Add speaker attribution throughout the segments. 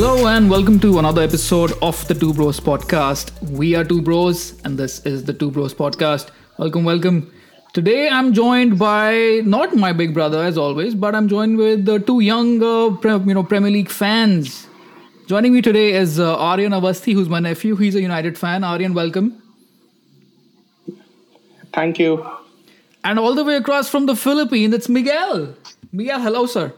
Speaker 1: Hello and welcome to another episode of the Two Bros podcast. We are Two Bros and this is the Two Bros podcast. Welcome, welcome. Today I'm joined by not my big brother as always, but I'm joined with uh, two young, uh, pre- you know, Premier League fans. Joining me today is uh, Aryan Avasthi, who's my nephew. He's a United fan. Aryan, welcome.
Speaker 2: Thank you.
Speaker 1: And all the way across from the Philippines, it's Miguel. Miguel, hello, sir.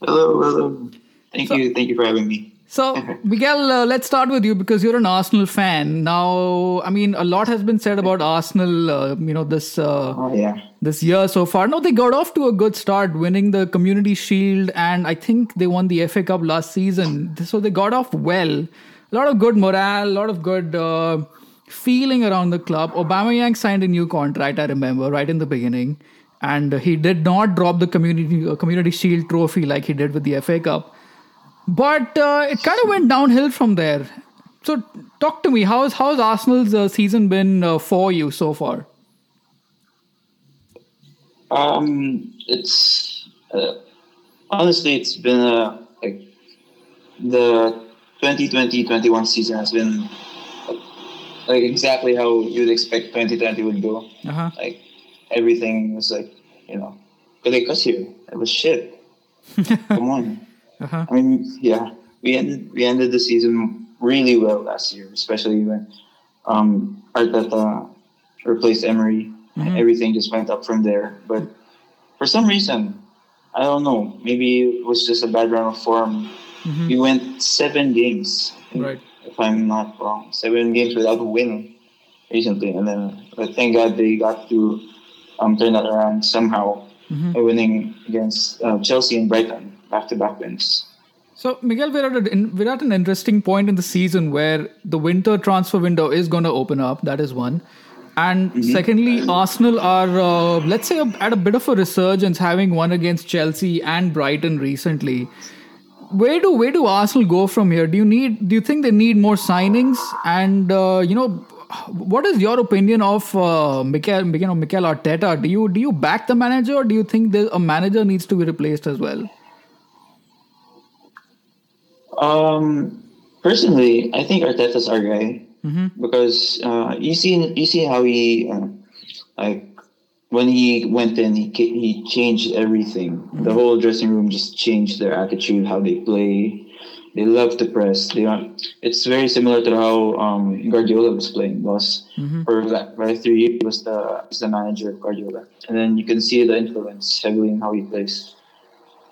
Speaker 3: Hello, hello. Thank
Speaker 1: So-
Speaker 3: you, thank you for having me.
Speaker 1: So, Miguel, uh, let's start with you because you're an Arsenal fan. Now, I mean, a lot has been said about Arsenal, uh, you know, this uh,
Speaker 3: Oh yeah,
Speaker 1: this year so far. No, they got off to a good start, winning the Community Shield, and I think they won the FA Cup last season. So they got off well. A lot of good morale, a lot of good uh, feeling around the club. Obama Aubameyang signed a new contract. I remember right in the beginning, and he did not drop the Community uh, Community Shield trophy like he did with the FA Cup. But uh, it kind of went downhill from there. So talk to me. How's how's Arsenal's uh, season been uh, for you so far?
Speaker 3: um, it's uh, honestly it's been a like the 2020-21 season has been like exactly how you'd expect 2020 would go.
Speaker 1: Uh-huh.
Speaker 3: Like everything was like you know, because here it was shit. Come on.
Speaker 1: Uh-huh.
Speaker 3: I mean, yeah, we ended we ended the season really well last year, especially when um, Arteta replaced Emery.
Speaker 1: Mhm.
Speaker 3: Everything just went up from there. But for some reason, I don't know. Maybe it was just a bad run of form.
Speaker 1: Mhm.
Speaker 3: We went seven games,
Speaker 1: Right.
Speaker 3: if I'm not wrong. Seven games without a win recently, and then but thank God they got to um, turn that around somehow,
Speaker 1: Mhm.
Speaker 3: winning against uh, Chelsea and Brighton back-to-back wins.
Speaker 1: So, Miguel, we're at, a, we're at an interesting point in the season where the winter transfer window is going to open up. That is one. And secondly, Arsenal are, uh, let's say, at a bit of a resurgence, having won against Chelsea and Brighton recently. Where do where do Arsenal go from here? Do you need? Do you think they need more signings? And uh, you know, what is your opinion of uh, Mikel, you know, Mikel Arteta? Do you do you back the manager, or do you think that a manager needs to be replaced as well?
Speaker 3: Um, personally, I think Arteta's our guy because uh, you see, you see how he uh, like when he went in, he he changed everything. The whole dressing room just changed their attitude, how they play. They love to press. They are, It's very similar to how um, Guardiola was playing. Was for like for three years was the was the manager of Guardiola, and then you can see the influence heavily in how he plays.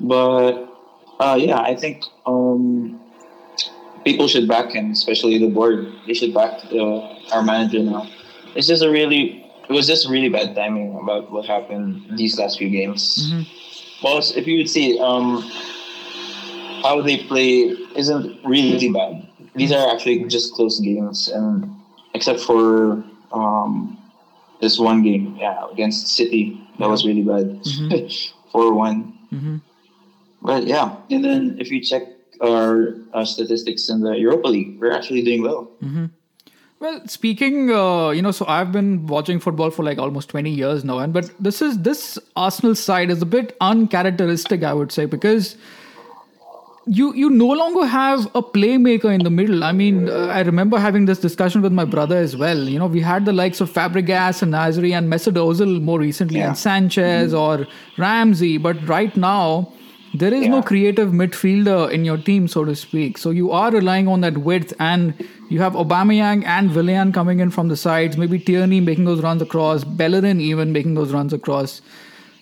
Speaker 3: But uh, yeah, I think um, people should back him, especially the board. They should back uh, our manager now. It's just a really, it was just really bad timing about what happened these last few games. Well, if you would see um, how they play, isn't really bad. These are actually just close games, and except for um, this one game, yeah, against City, that was really bad, four one.
Speaker 1: Mhm.
Speaker 3: But yeah, and then if you check our, our statistics in the Europa League, we're actually doing well.
Speaker 1: Well, speaking, uh, you know, so I've been watching football for like almost 20 years now, and but this is this Arsenal side is a bit uncharacteristic, I would say, because you you no longer have a playmaker in the middle. I mean, uh, I remember having this discussion with my brother as well. You know, we had the likes of Fabregas and Nasri and Mesut Ozil more recently,
Speaker 3: Yeah.
Speaker 1: and Sanchez or Ramsey, but right now. There is no creative midfielder in your team, so to speak. So you are relying on that width, and you have Aubameyang and Willian coming in from the sides. Maybe Tierney making those runs across, Bellerin even making those runs across.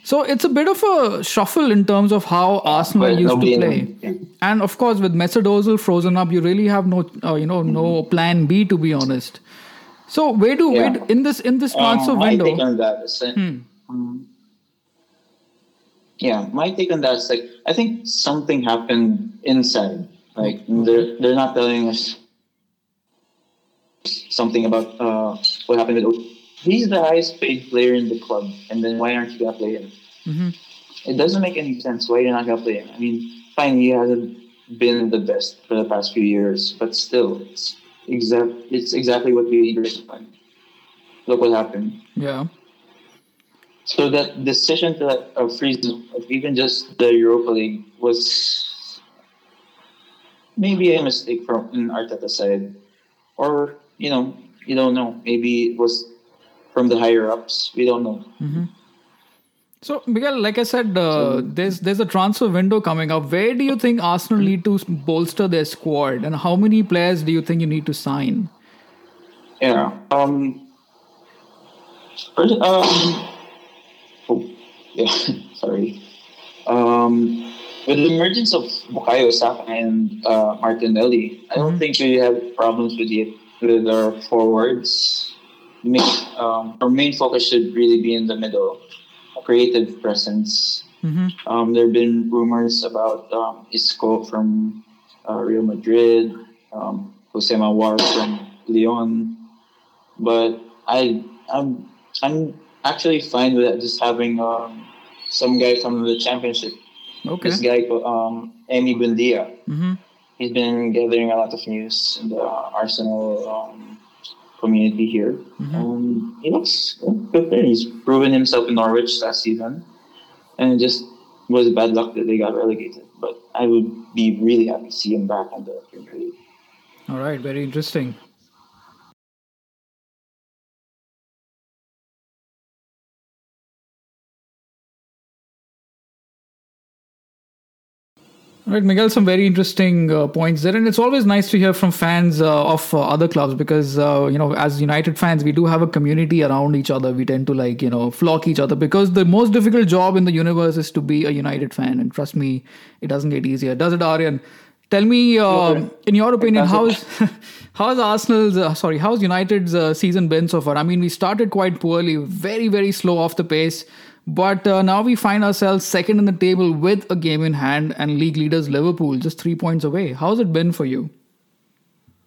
Speaker 1: So it's a bit of a shuffle in terms of how Arsenal
Speaker 3: But
Speaker 1: used to play.
Speaker 3: yeah.
Speaker 1: And of course, with Mesut Ozil frozen up, you really have no, uh, you know, no plan B to be honest. So where do where
Speaker 3: Yeah.
Speaker 1: do- in this in this transfer
Speaker 3: Um, my
Speaker 1: window?
Speaker 3: take on that is that, um, yeah, my take on that is like I think something happened inside. Like they're they're not telling us something about uh, what happened with. O- He's the highest paid player in the club, and then why aren't you gonna play him?
Speaker 1: Mhm.
Speaker 3: It doesn't make any sense why you're not gonna play him. I mean, fine, he hasn't been the best for the past few years, but still, it's exact. It's exactly what we find. Look what happened.
Speaker 1: Yeah.
Speaker 3: So that decision to uh, freeze even just the Europa League was maybe a mistake from in Arteta's side, or you know, you don't know. Maybe it was from the higher ups. We don't know.
Speaker 1: Mm-hmm. So, Miguel, like I said, uh, there's there's a transfer window coming up. Where do you think Arsenal need to bolster their squad, and how many players do you think you need to sign?
Speaker 3: Yeah. Um. First, um. Yeah. Sorry. Um. With the emergence of Bukayo Saka and uh, Martinelli, I don't mm-hmm. think we have problems with the with our forwards. Main, um, our main focus should really be in the middle, a creative presence. Mm-hmm. Um, there have been rumors about um, Isco from uh, Real Madrid, um, Houssem Aouar from Lyon, but I I'm I'm actually fine with just having um, some guy from the championship
Speaker 1: Okay.
Speaker 3: This guy, um, Emi Buendia. Mm-hmm. He's been gathering a lot of news in the Arsenal um, community here. Mm-hmm. Um, he looks good. He's proven himself in Norwich last season, and it just was bad luck that they got relegated. But I would be really happy to see him back in the Premier League.
Speaker 1: All right, very interesting. Right, Miguel, some very interesting uh, points there, and it's always nice to hear from fans uh, of uh, other clubs because uh, you know, as United fans, we do have a community around each other. We tend to like you know flock each other because the most difficult job in the universe is to be a United fan, and trust me, it doesn't get easier, does it, Aryan? Tell me, uh, in your opinion, how's how's Arsenal's uh, sorry, how's United's season been so far? I mean, we started quite poorly, very very slow off the pace. But uh, now we find ourselves second in the table with a game in hand and league leaders Liverpool just three points away. How's it been for you?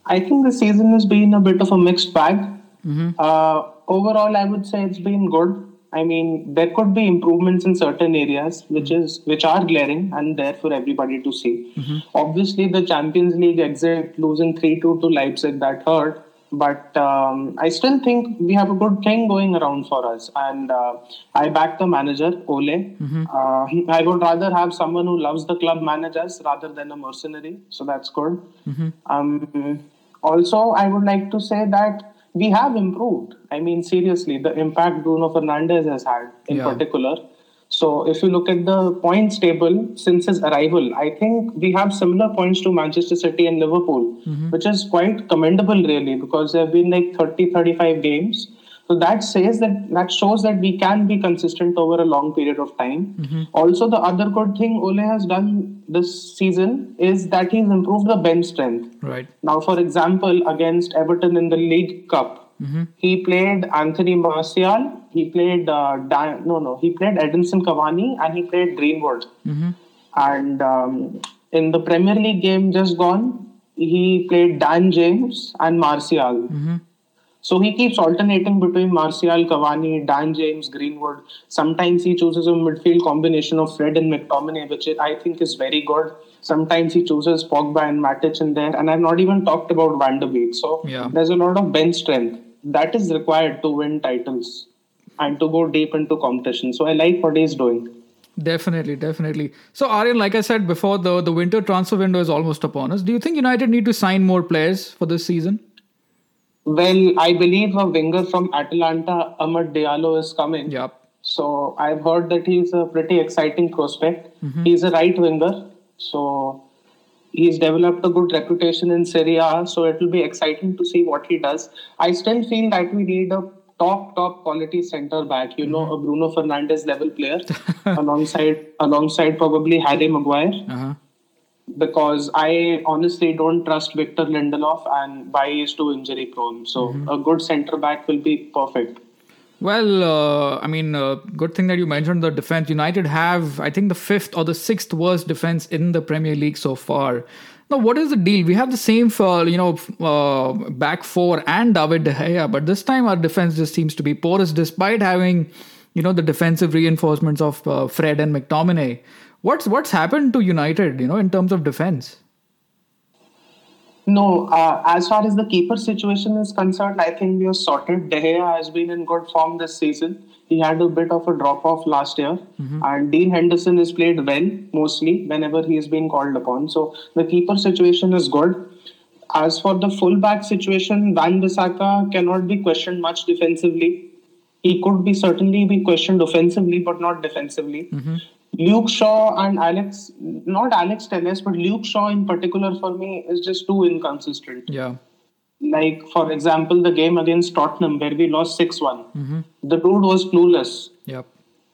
Speaker 2: I think the season has been a bit of a mixed bag. Mm-hmm. Uh, overall, I would say it's been good. I mean, there could be improvements in certain areas, which is which are glaring and there for everybody to see. Mm-hmm. Obviously, the Champions League exit, losing three two to Leipzig, that hurt but um, I still think we have a good thing going around for us. And uh, I back the manager, Ole. Mm-hmm. Uh, I would rather have someone who loves the club managers rather than a mercenary. So that's good. Mm-hmm. Um, also, I would like to say that we have improved. I mean, seriously, the impact Bruno Fernandes has had in yeah. particular so if you look at the points table since his arrival, I think we have similar points to Manchester City and Liverpool, mm-hmm. which is quite commendable really because there have been like 30, 35 games. So that says that that shows that we can be consistent over a long period of time. Mm-hmm. Also, the other good thing Ole has done this season is that he's improved the bench strength.
Speaker 1: Right.
Speaker 2: Now, for example, against Everton in the League Cup, Mm-hmm. He played Anthony Martial. He played uh, Dan, no no. He played Edinson Cavani and he played Greenwood. Mm-hmm. And um, in the Premier League game just gone, he played Dan James and Martial. Mm-hmm. So he keeps alternating between Martial, Cavani, Dan James, Greenwood. Sometimes he chooses a midfield combination of Fred and McTominay, which I think is very good. Sometimes he chooses Pogba and Matic in there, and I've not even talked about Van der Beek. So yeah. there's a lot of bench strength that is required to win titles and to go deep into competition. So I like what he's doing.
Speaker 1: Definitely, definitely. So Aryan, like I said before, the the winter transfer window is almost upon us. Do you think United need to sign more players for this season?
Speaker 2: Well, I believe a winger from Atalanta, Amad Diallo, is coming.
Speaker 1: Yep.
Speaker 2: So I've heard that he's a pretty exciting prospect. Mm-hmm. He's a right winger, so he's developed a good reputation in Serie A, so it will be exciting to see what he does. I still feel that we need a top top quality center back. You know, a Bruno Fernandes level player alongside alongside probably Harry Maguire. Uh-huh. Because I honestly don't trust Victor Lindelof and Bailly is too injury prone. So mm-hmm. a good center back will be perfect.
Speaker 1: Well, uh, I mean, uh, good thing that you mentioned the defense. United have, I think, the fifth or the sixth worst defense in the Premier League so far. Now, what is the deal? We have the same, for, you know, uh, back four and David De Gea, but this time our defense just seems to be porous, despite having, you know, the defensive reinforcements of uh, Fred and McTominay. What's what's happened to United, you know, in terms of defense?
Speaker 2: No, uh, as far as the keeper situation is concerned, I think we are sorted. De Gea has been in good form this season. He had a bit of a drop off last year, mm-hmm. and Dean Henderson has played well mostly whenever he has been called upon. So the keeper situation is good. As for the fullback situation, Van Bissaka cannot be questioned much defensively. He could be certainly be questioned offensively, but not defensively. Mm-hmm. Luke Shaw and Alex, not Alex Telles, but Luke Shaw in particular for me is just too inconsistent.
Speaker 1: Yeah.
Speaker 2: Like, for example, the game against Tottenham where we lost 6 one mm-hmm. The dude was clueless.
Speaker 1: Yep.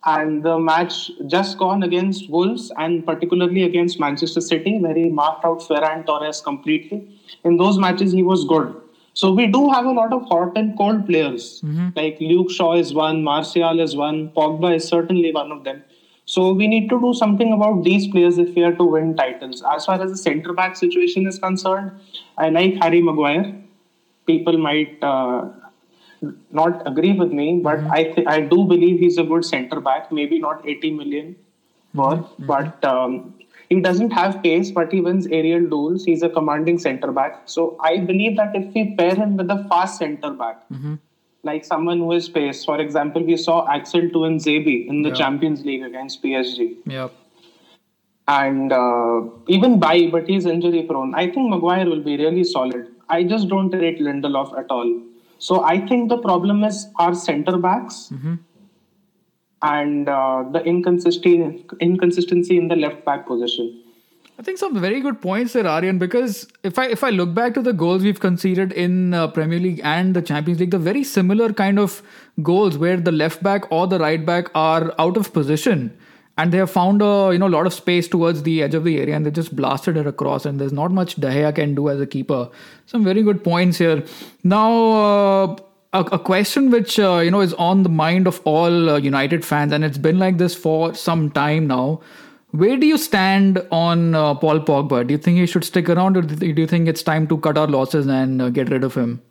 Speaker 2: And the match just gone against Wolves and particularly against Manchester City, where he marked out Ferran Torres completely. In those matches, he was good. So we do have a lot of hot and cold players. Mm-hmm. Like Luke Shaw is one, Martial is one, Pogba is certainly one of them. So we need to do something about these players if we are to win titles. As far as the centre back situation is concerned, I like Harry Maguire. People might uh, not agree with me, but mm-hmm. I th- I do believe he's a good centre back. Maybe not 80 million worth, mm-hmm. but um, he doesn't have pace, but he wins aerial duels. He's a commanding centre back. So I believe that if we pair him with a fast centre back, mm-hmm like someone who is pace. For example, we saw Axel Tuanzebe in the yeah. Champions League against PSG.
Speaker 1: Yep.
Speaker 2: And uh, even Bailly, but he's injury prone. I think Maguire will be really solid. I just don't rate Lindelof at all. So I think the problem is our centre backs mm-hmm. and uh, the inconsistency inconsistency in the left back position.
Speaker 1: I think some very good points there, Aryan. Because if I if I look back to the goals we've conceded in uh, Premier League and the Champions League, the very similar kind of goals where the left back or the right back are out of position and they have found a you know lot of space towards the edge of the area and they just blasted it across and there's not much Gea can do as a keeper. Some very good points here. Now. Uh, a, a, question which uh, you know is on the mind of all uh, United fans, and it's been like this for some time now. Where do you stand on uh, Paul Pogba? Do you think he should stick around, or do you think it's time to cut our losses and uh, get rid of him?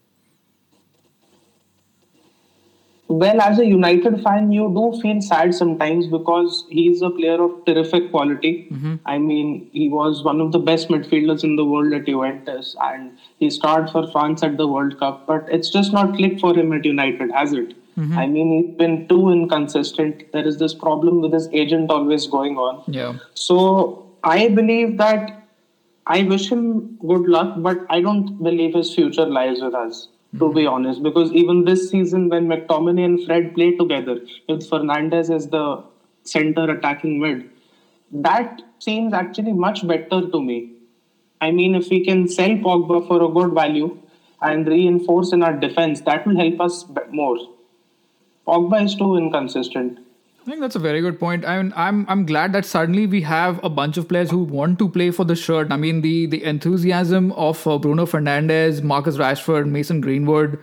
Speaker 2: Well, as a United fan, you do feel sad sometimes because he's a player of terrific quality. Mm-hmm. I mean, he was one of the best midfielders in the world at Juventus, and he starred for France at the World Cup. But it's just not clicked for him at United, has it? Mm-hmm. I mean, he's been too inconsistent. There is this problem with his agent always going on.
Speaker 1: Yeah.
Speaker 2: So I believe that I wish him good luck, but I don't believe his future lies with us, mm-hmm. to be honest. Because even this season, when McTominay and Fred play together, with Fernandes as the center attacking mid, that seems actually much better to me. I mean, if we can sell Pogba for a good value and reinforce in our defense, that will help us more. Pogba is too inconsistent.
Speaker 1: I think that's a very good point. I mean, I'm I'm glad that suddenly we have a bunch of players who want to play for the shirt. I mean, the the enthusiasm of uh, Bruno Fernandes, Marcus Rashford, Mason Greenwood,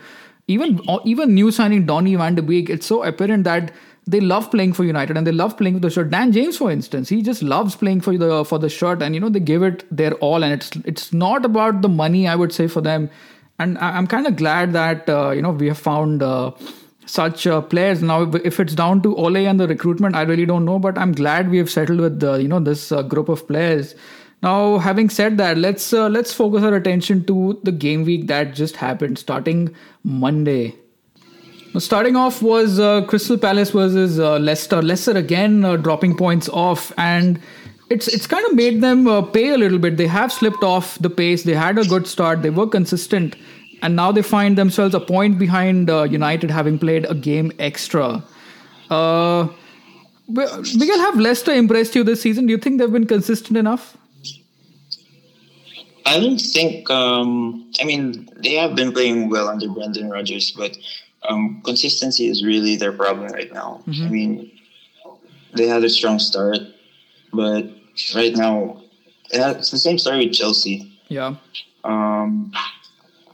Speaker 1: even even new signing Donny Van de Beek. It's so apparent that they love playing for United and they love playing for the shirt. Dan James, for instance, he just loves playing for the for the shirt, and you know they give it their all. And it's it's not about the money, I would say, for them. And I, am kind of glad that uh, you know we have found. Uh, such uh, players. Now, if it's down to Ole and the recruitment, I really don't know. But I'm glad we have settled with uh, you know this uh, group of players. Now, having said that, let's uh, let's focus our attention to the game week that just happened, starting Monday. Starting off was uh, Crystal Palace versus uh, Leicester. Leicester again dropping points off, and it's it's kind of made them pay a little bit. They have slipped off the pace. They had a good start. They were consistent and now they find themselves a point behind uh, United, having played a game extra. Uh, Miguel, have Leicester impressed you this season? Do you think they've been consistent enough?
Speaker 3: I don't think. Um, I mean, they have been playing well under Brendan Rodgers, but um, consistency is really their problem right now. Mm-hmm. I mean, they had a strong start, but right now it's the same story with Chelsea.
Speaker 1: Yeah.
Speaker 3: Um,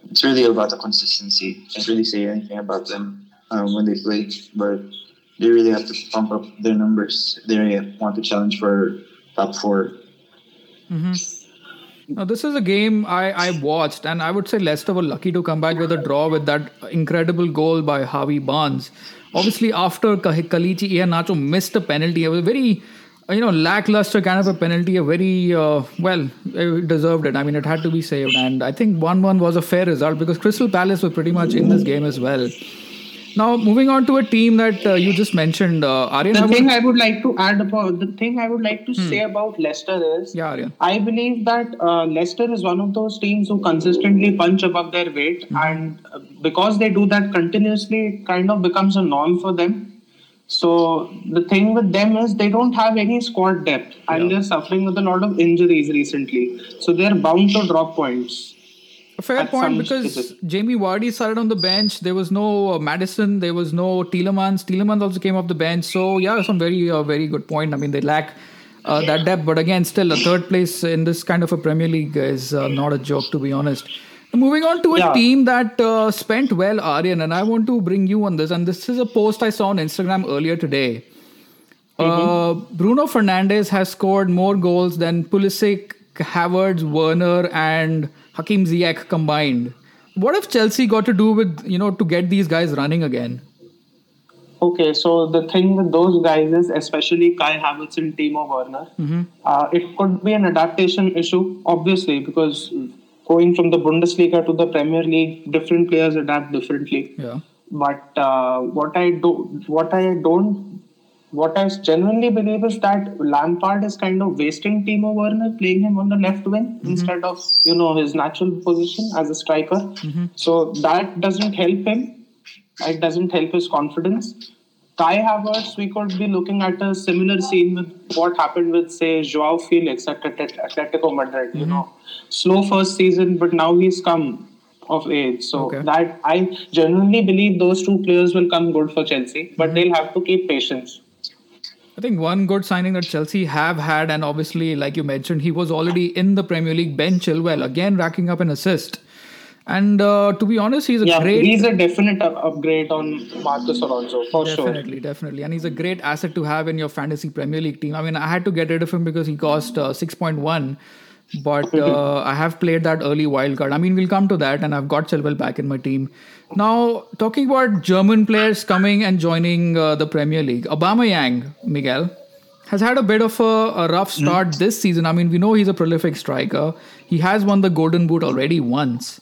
Speaker 3: it's really about the consistency. Can't really say anything about them um, when they play, but they really have to pump up their numbers. They want to challenge for top 4
Speaker 1: mm-hmm. Now, this is a game I, I watched, and I would say Leicester were lucky to come back with a draw with that incredible goal by Harvey Barnes. Obviously, after Kelechi Iheanacho missed a penalty, it was a very you know, lackluster kind of a penalty, a very, uh, well, it deserved it. I mean, it had to be saved. And I think 1 1 was a fair result because Crystal Palace were pretty much in this game as well. Now, moving on to a team that uh, you just mentioned, uh, Aryan.
Speaker 2: The thing I would like to add about the thing I would like to hmm. say about Leicester is,
Speaker 1: yeah, Aryan.
Speaker 2: I believe that uh, Leicester is one of those teams who consistently punch above their weight, hmm. and uh, because they do that continuously, it kind of becomes a norm for them. So the thing with them is they don't have any squad depth, and yeah. they're suffering with a lot of injuries recently. So they're bound to drop points.
Speaker 1: A fair point because Jamie Vardy started on the bench. There was no uh, Maddison. There was no Tielemans. Tielemans also came off the bench. So yeah, some very uh, very good point. I mean, they lack uh, that depth, but again, still a third place in this kind of a Premier League is uh, not a joke to be honest. Moving on to a yeah. team that uh, spent well, Aryan, and I want to bring you on this. And this is a post I saw on Instagram earlier today. Uh, mm-hmm. Bruno Fernandes has scored more goals than Pulisic, Havertz, Werner, and Hakim Ziyech combined. What have Chelsea got to do with you know to get these guys running again?
Speaker 2: Okay, so the thing with those guys is, especially Kai Havertz and Timo Werner,
Speaker 1: mm-hmm.
Speaker 2: uh, it could be an adaptation issue, obviously, because going from the Bundesliga to the Premier League, different players adapt differently.
Speaker 1: Yeah.
Speaker 2: But uh, what I do, what I don't what I genuinely believe is that Lampard is kind of wasting Timo Werner, playing him on the left wing mm-hmm. instead of you know his natural position as a striker.
Speaker 1: Mm-hmm.
Speaker 2: So that doesn't help him. It doesn't help his confidence. Kai Havertz, we could be looking at a similar scene with what happened with, say, Joao Felix at Atletico Madrid. Mm-hmm. You know, slow first season, but now he's come of age. So okay. that I genuinely believe those two players will come good for Chelsea, but mm-hmm. they'll have to keep patience.
Speaker 1: I think one good signing that Chelsea have had, and obviously, like you mentioned, he was already in the Premier League. Ben Chilwell again racking up an assist, and uh, to be honest, he's a
Speaker 2: yeah,
Speaker 1: great.
Speaker 2: He's a definite upgrade on Marcos Alonso for
Speaker 1: definitely,
Speaker 2: sure.
Speaker 1: Definitely, definitely, and he's a great asset to have in your fantasy Premier League team. I mean, I had to get rid of him because he cost uh, six point one but uh, I have played that early wildcard. I mean, we'll come to that, and I've got Chilwell back in my team. Now, talking about German players coming and joining uh, the Premier League, Aubameyang Miguel, has had a bit of a, a rough hmm. start mm. this season. I mean, we know he's a prolific striker. He has won the Golden Boot already once.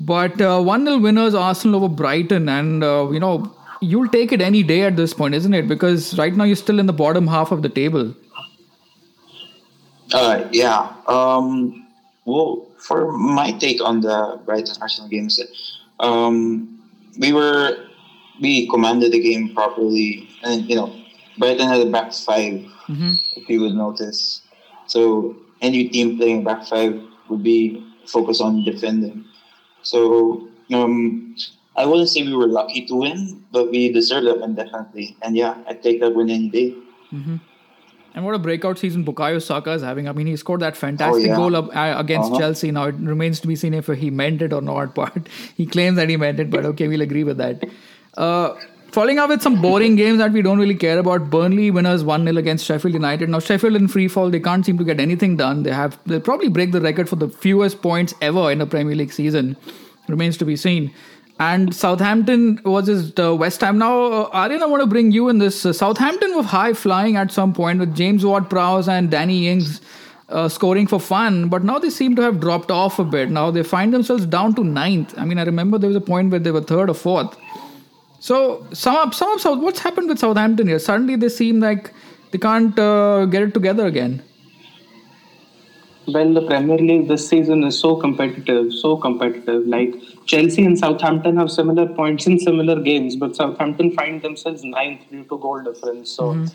Speaker 1: But uh, 1 0 winners Arsenal over Brighton, and uh, you know, you'll take it any day at this point, isn't it? Because right now you're still in the bottom half of the table.
Speaker 3: Uh, yeah. Um, well, for my take on the Brighton Arsenal game is um, we were we commanded the game properly, and you know Brighton had a back 5
Speaker 1: mm-hmm.
Speaker 3: if you would notice. So any team playing back five would be focused on defending. So um, I wouldn't say we were lucky to win, but we deserved that win definitely. And yeah, I take that win any day.
Speaker 1: Mm-hmm. And what a breakout season Bukayo Saka is having. I mean, he scored that fantastic oh, yeah. goal up, uh, against uh-huh. Chelsea. Now it remains to be seen if he meant it or not. But he claims that he meant it. But okay, we'll agree with that. Uh, Following up with some boring games that we don't really care about. Burnley winners 1 0 against Sheffield United. Now, Sheffield in free fall, they can't seem to get anything done. They have they'll probably break the record for the fewest points ever in a Premier League season. Remains to be seen. And Southampton was uh, West Ham. Now, uh, Aryan, I want to bring you in this. Uh, Southampton were high flying at some point with James Ward Prowse and Danny Ings uh, scoring for fun, but now they seem to have dropped off a bit. Now they find themselves down to ninth. I mean, I remember there was a point where they were third or fourth. So, sum up, sum up, South. What's happened with Southampton here? Suddenly they seem like they can't uh, get it together again.
Speaker 2: Well, the Premier League this season is so competitive, so competitive. Like Chelsea and Southampton have similar points in similar games, but Southampton find themselves ninth due to goal difference. So mm-hmm.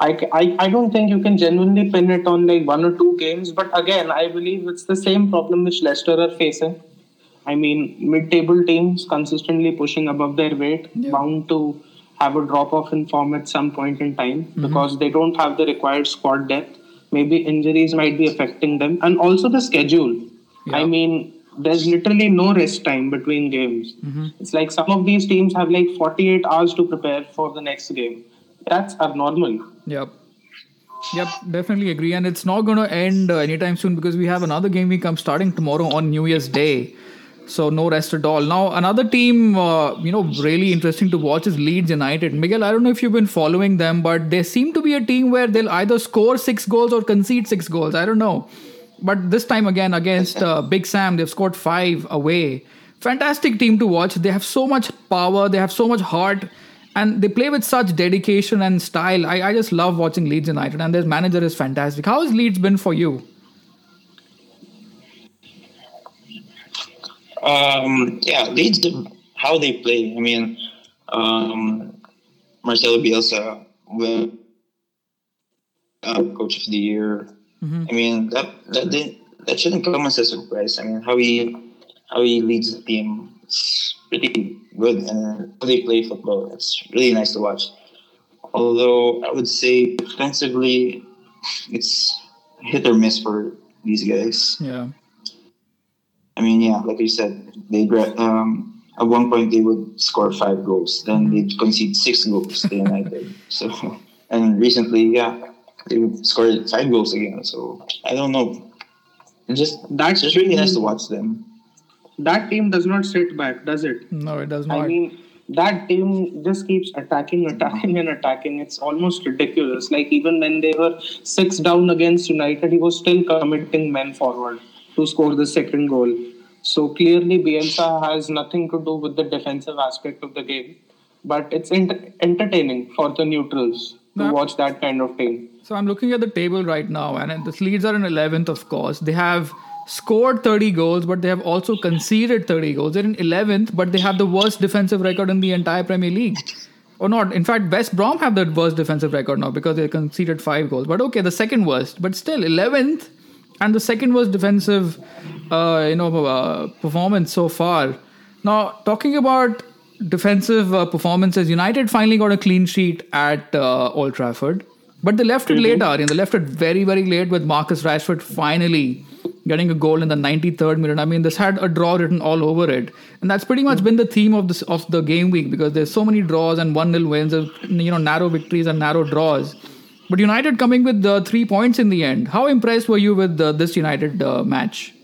Speaker 2: I, I, I don't think you can genuinely pin it on like one or two games. But again, I believe it's the same problem which Leicester are facing. I mean, mid-table teams consistently pushing above their weight, yeah. bound to have a drop off in form at some point in time mm-hmm. because they don't have the required squad depth maybe injuries might be affecting them and also the schedule yeah. i mean there's literally no rest time between games
Speaker 1: mm-hmm.
Speaker 2: it's like some of these teams have like 48 hours to prepare for the next game that's abnormal
Speaker 1: yep Yep, definitely agree. And it's not going to end uh, anytime soon because we have another game we I'm starting tomorrow on New Year's Day. So no rest at all. Now another team, uh, you know, really interesting to watch is Leeds United. Miguel, I don't know if you've been following them, but they seem to be a team where they'll either score six goals or concede six goals. I don't know, but this time again against uh, Big Sam, they've scored five away. Fantastic team to watch. They have so much power. They have so much heart. And they play with such dedication and style. I, I just love watching Leeds United, and their manager is fantastic. How has Leeds been for you?
Speaker 3: Um, yeah, Leeds how they play. I mean, um, Marcelo Bielsa uh, coach of the year. Mm-hmm. I mean that that didn't, that shouldn't come as a surprise. I mean how he how he leads the team it's pretty good, and how they play football. It's really nice to watch. Although I would say defensively, it's hit or miss for these guys.
Speaker 1: Yeah.
Speaker 3: I mean, yeah, like you said, they um, at one point they would score five goals, then mm-hmm. they'd concede six goals. The United. so, and recently, yeah, they scored five goals again. So I don't know. It's just that's just really nice to watch them.
Speaker 2: That team does not sit back, does it?
Speaker 1: No, it does not.
Speaker 2: I mean, that team just keeps attacking, attacking, and attacking. It's almost ridiculous. Like even when they were six down against United, he was still committing men forward to score the second goal. So clearly, Bielsa has nothing to do with the defensive aspect of the game, but it's ent- entertaining for the neutrals to no. watch that kind of team.
Speaker 1: So I'm looking at the table right now, and the Leeds are in 11th, of course. They have scored 30 goals, but they have also conceded 30 goals. They're in 11th, but they have the worst defensive record in the entire Premier League. Or not. In fact, West Brom have the worst defensive record now because they conceded five goals. But okay, the second worst. But still, 11th and the second was defensive, uh, you know, uh, performance so far. Now, talking about defensive uh, performances, United finally got a clean sheet at uh, Old Trafford, but they left it mm-hmm. late, Aryan. They left it very, very late with Marcus Rashford finally getting a goal in the 93rd minute. I mean, this had a draw written all over it, and that's pretty much been the theme of this of the game week because there's so many draws and one nil wins, you know, narrow victories and narrow draws. But United coming with uh, three points in the end. How impressed were you with uh, this United uh, match?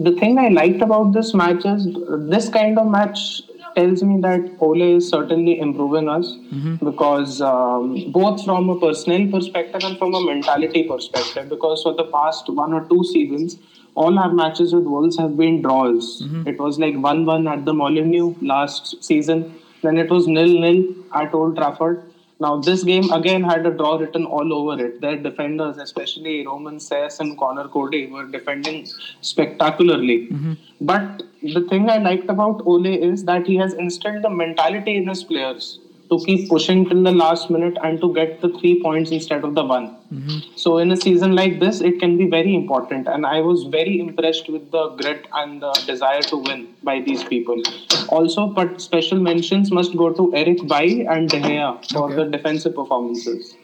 Speaker 2: The thing I liked about this match is this kind of match tells me that Ole is certainly improving us mm-hmm. because um, both from a personnel perspective and from a mentality perspective. Because for the past one or two seasons, all our matches with Wolves have been draws. Mm-hmm. It was like 1 1 at the Molineux last season, then it was nil nil at Old Trafford now, this game again had a draw written all over it. Their defenders, especially Romain Saïss and Conor Coady, were defending spectacularly. Mm-hmm. But the thing I liked about Ole is that he has instilled the mentality in his players to keep pushing till the last minute and to get the three points instead of the one. Mm-hmm. So in a season like this, it can be very important. And I was very impressed with the grit and the desire to win by these people. Also, but special mentions must go to Eric Bailly and De Gea for okay. the defensive performances.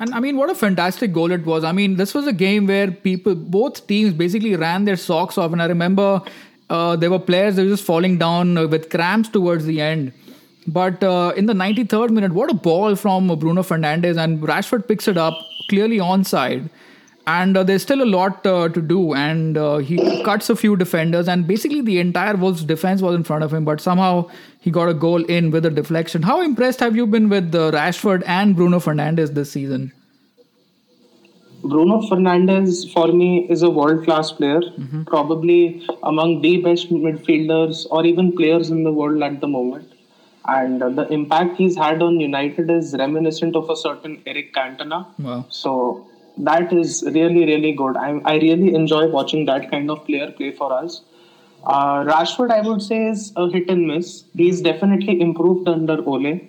Speaker 1: And I mean, what a fantastic goal it was. I mean, this was a game where people, both teams basically ran their socks off. And I remember uh, there were players that were just falling down with cramps towards the end. But uh, in the 93rd minute, what a ball from Bruno Fernandes, and Rashford picks it up clearly onside. And uh, there's still a lot uh, to do, and uh, he cuts a few defenders, and basically the entire Wolves defense was in front of him, but somehow he got a goal in with a deflection. How impressed have you been with uh, Rashford and Bruno Fernandes this season?
Speaker 2: Bruno Fernandes for me is a world class player, mm-hmm. probably among the best midfielders or even players in the world at the moment and the impact he's had on United is reminiscent of a certain Eric Cantona.
Speaker 1: Wow.
Speaker 2: So that is really really good. I I really enjoy watching that kind of player play for us. Uh, Rashford, I would say, is a hit and miss. He's definitely improved under Ole,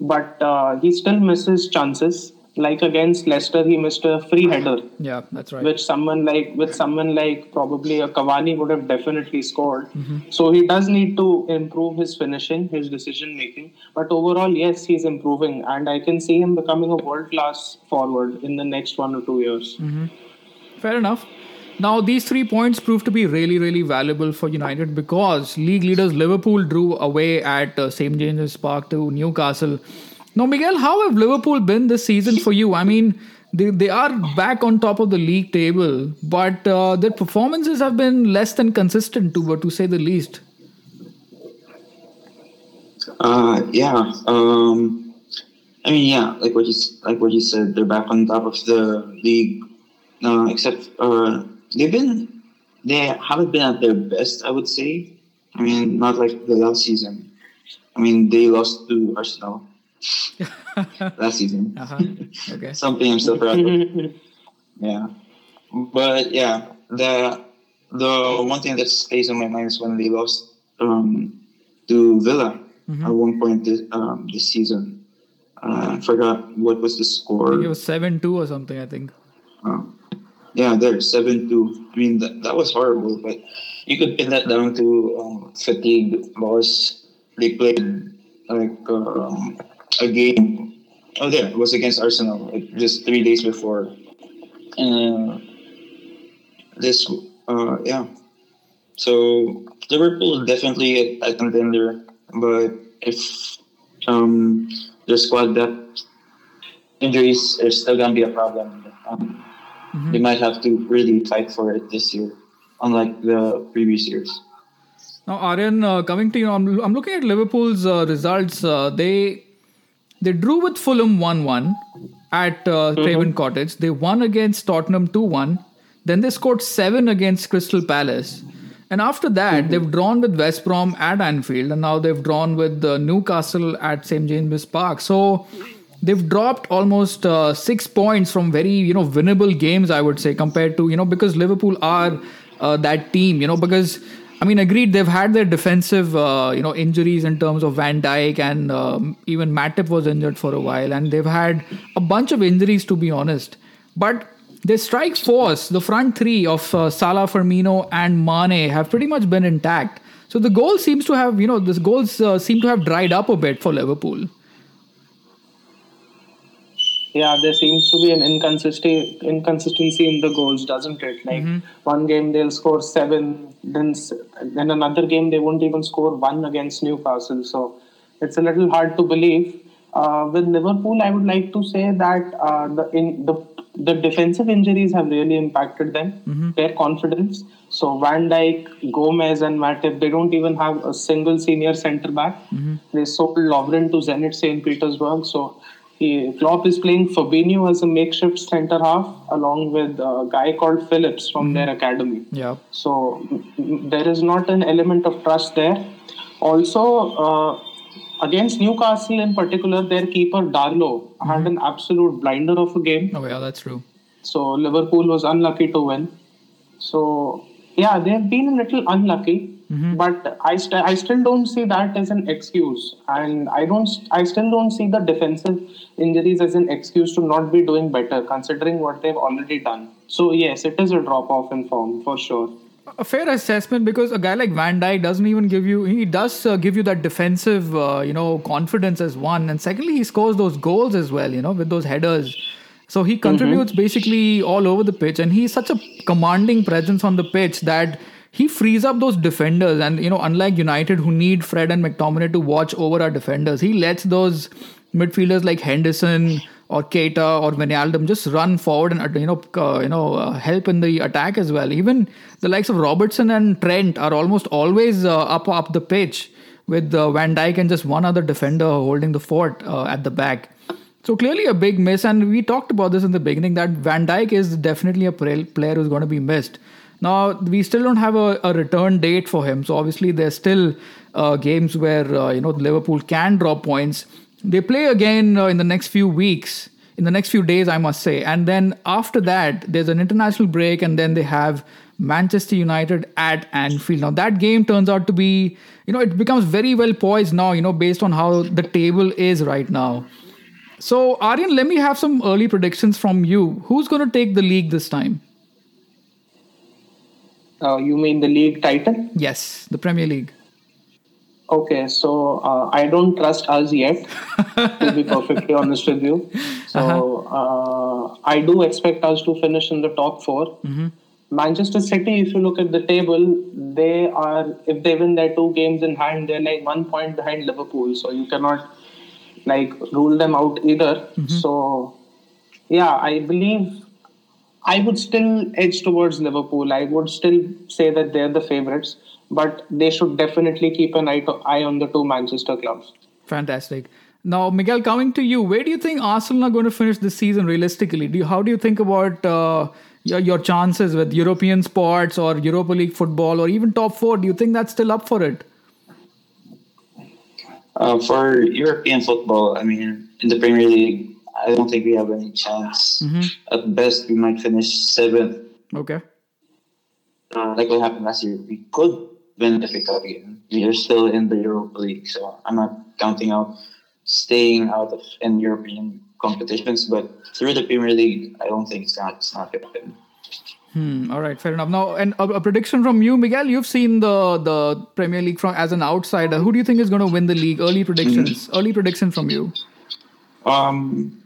Speaker 2: but uh, he still misses chances like against Leicester, he missed a free header.
Speaker 1: Yeah, that's right.
Speaker 2: Which someone like with someone like probably a Cavani would have definitely scored. Mm-hmm. So he does need to improve his finishing, his decision making. But overall, yes, he's improving, and I can see him becoming a world class forward in the next one or two years.
Speaker 1: Mm-hmm. Fair enough. Now, these three points proved to be really, really valuable for United because league leaders Liverpool drew away at uh, St James's Park to Newcastle. Now, Miguel, how have Liverpool been this season for you? I mean, they, they are back on top of the league table, but uh, their performances have been less than consistent, to to say the least.
Speaker 3: Uh, yeah. Um, I mean, yeah, like what you like what you said, they're back on top of the league. Uh, except uh, they've been they haven't been at their best, I would say. I mean, not like the last season. I mean, they lost to Arsenal last season.
Speaker 1: Uh-huh. Okay.
Speaker 3: Something I'm still proud of. Yeah, but yeah, the the one thing that stays in my mind is when they lost um, to Villa at one point this, um, this season. Uh, I forgot what was the score.
Speaker 1: It was seven two or something, I think.
Speaker 3: Um, yeah, there seven two. I mean that, that was horrible, but you could pin that down to um, fatigue because they played like um, a game. Oh, there it was against Arsenal like just three days before. And this, uh, yeah. So Liverpool is definitely a, a contender, but if um, their squad depth injuries are still gonna be a problem. Um, They might have to really fight for it this year, unlike the previous years.
Speaker 1: Now, Aryan, uh, coming to you, I'm, I'm looking at Liverpool's uh, results. Uh, they they drew with Fulham 1 1 at uh, Craven Cottage. They won against Tottenham 2 1. Then they scored 7 against Crystal Palace. And after that, they've drawn with West Brom at Anfield. And now they've drawn with uh, Newcastle at St. James's Park. So they've dropped almost uh, six points from very you know winnable games i would say compared to you know because liverpool are uh, that team you know because i mean agreed they've had their defensive uh, you know injuries in terms of van Dijk and um, even matip was injured for a while and they've had a bunch of injuries to be honest. But their strike force the front three of uh, salah firmino and mane have pretty much been intact. So the goal seems to have you know the goals uh, seem to have dried up a bit for liverpool
Speaker 2: yeah, there seems to be an inconsistency inconsistency in the goals, doesn't it? Like one game they'll score seven, then then another game they won't even score one against Newcastle. So it's a little hard to believe. Uh, with Liverpool, I would like to say that uh, the in the the defensive injuries have really impacted them, their confidence. So Van Dijk, Gomez, and Matip, they don't even have a single senior centre back. They sold Lovren to Zenit St. Petersburg. So he, Klopp is playing Fabinho as a makeshift centre half, along with a guy called Phillips from their academy.
Speaker 1: yeah
Speaker 2: So mm, mm, there is not an element of trust there. Also, uh, against Newcastle in particular, their keeper Darlow had an absolute blinder of a game.
Speaker 1: oh yeah that's true
Speaker 2: So Liverpool was unlucky to win. So yeah, they've been a little unlucky, but I st- I still don't see that as an excuse, and I don't I still don't see the defensive injuries as an excuse to not be doing better, considering what they've already done. So yes, it is a drop off in form for sure.
Speaker 1: a fair assessment because a guy like Van Dijk doesn't even give you he does uh, give you that defensive uh, you know confidence as one. And secondly he scores those goals as well you know with those headers. So he contributes basically all over the pitch. And he's such a commanding presence on the pitch that he frees up those defenders and you know unlike United who need Fred and McTominay to watch over our defenders he lets those midfielders like Henderson or Keita or Wijnaldum just run forward and you know uh, you know uh, help in the attack as well. Even the likes of Robertson and Trent are almost always uh, up up the pitch with uh, Van Dijk and just one other defender holding the fort uh, at the back. So clearly a big miss, and we talked about this in the beginning that Van Dijk is definitely a player who's going to be missed. Now we still don't have a, a return date for him, so obviously there's still uh, games where uh, you know Liverpool can drop points. They play again uh, in the next few weeks, in the next few days, I must say, and then after that there's an international break, and then they have Manchester United at Anfield. Now that game turns out to be, you know, it becomes very well poised now, you know, based on how the table is right now. So, Aryan, let me have some early predictions from you. Who's going to take the league this time?
Speaker 2: Uh, you mean the league title?
Speaker 1: Yes, the Premier League.
Speaker 2: Okay, so uh, I don't trust us yet, to be perfectly honest with you. So uh, I do expect us to finish in the top 4 Manchester City, if you look at the table, they are, if they win their two games in hand, they're like one point behind Liverpool. So you cannot like rule them out either. So yeah, I believe I would still edge towards Liverpool. I would still say that they're the favorites, but they should definitely keep an eye, to, eye on the two Manchester clubs.
Speaker 1: Fantastic. Now, Miguel, coming to you, where do you think Arsenal are going to finish this season realistically? Do you, how do you think about uh, your, your chances with European sports or Europa League football or even top four? Do you think that's still up for it?
Speaker 3: Uh, for European football, I mean, in the Premier League, I don't think we have any chance. Mm-hmm. At best, we might finish seventh.
Speaker 1: Okay.
Speaker 3: Uh, like what happened last year, we could win the FA Cup again. We are still in the Europa League, so I'm not counting out staying out of in European competitions. But through the Premier League, I don't think it's not it's not going to happen.
Speaker 1: Hmm, all right, fair enough. Now, and a, a, prediction from you, Miguel. You've seen the the Premier League from as an outsider. Who do you think is going to win the league? Early predictions. Mm-hmm. Early prediction from you.
Speaker 3: Um,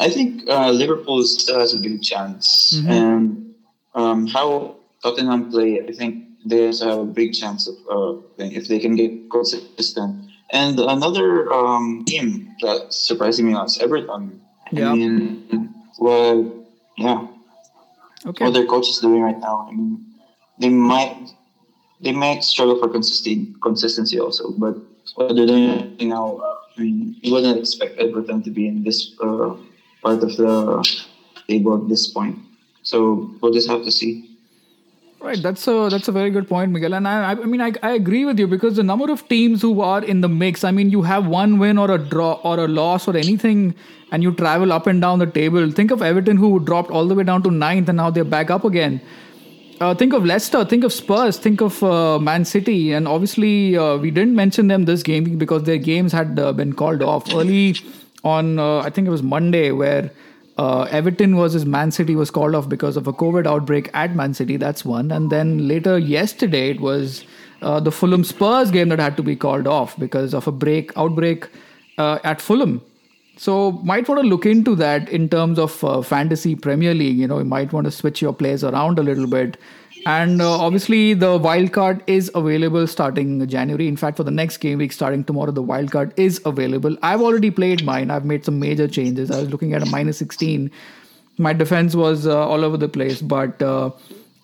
Speaker 3: I think uh, Liverpool still has a good chance, mm-hmm. and um, how Tottenham play, I think there's a big chance of uh, if they can get consistent. And another um, team that surprising me was Everton. Yeah. I mean, well, yeah. Okay. What their coach is doing right now, I mean, they might they might struggle for consistent consistency also, but what they're doing now, I mean, you wouldn't expect Everton to be in this uh, part of the table at this point. So we'll just have to see.
Speaker 1: Right, that's a that's a very good point, Miguel. And I, I mean, I, I agree with you because the number of teams who are in the mix. I mean, you have one win or a draw or a loss or anything, and you travel up and down the table. Think of Everton who dropped all the way down to ninth, and now they're back up again. Uh, think of Leicester, think of Spurs, think of uh, Man City, and obviously uh, we didn't mention them this game because their games had uh, been called off early on uh, I think it was Monday where uh, Everton versus Man City was called off because of a COVID outbreak at Man City. That's one. And then later yesterday it was uh, the Fulham Spurs game that had to be called off because of a break outbreak uh, at Fulham. So might want to look into that in terms of uh, fantasy Premier League. You know, you might want to switch your players around a little bit and uh, obviously, the wildcard is available starting January. In fact, for the next game week starting tomorrow, the wildcard is available. I've already played mine. I've made some major changes. I was looking at a minus 16. My defense was uh, all over the place. But uh,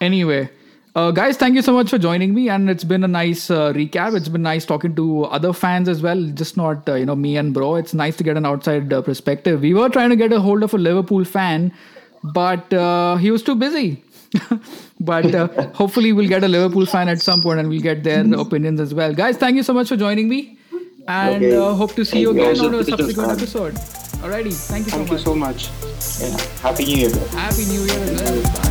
Speaker 1: anyway, uh, guys, thank you so much for joining me. And it's been a nice uh, recap. It's been nice talking to other fans as well, just not, uh, you know, me and bro. It's nice to get an outside perspective. We were trying to get a hold of a Liverpool fan, but he was too busy but uh, hopefully we'll get a Liverpool fan at some point and we'll get their opinions as well. Guys, thank you so much for joining me, and okay. uh, hope to see you again on a subsequent episode. Alrighty, thank you so
Speaker 2: thank
Speaker 1: much.
Speaker 2: Thank you so much.
Speaker 3: Yeah. Happy New Year.
Speaker 1: Happy New Year as well.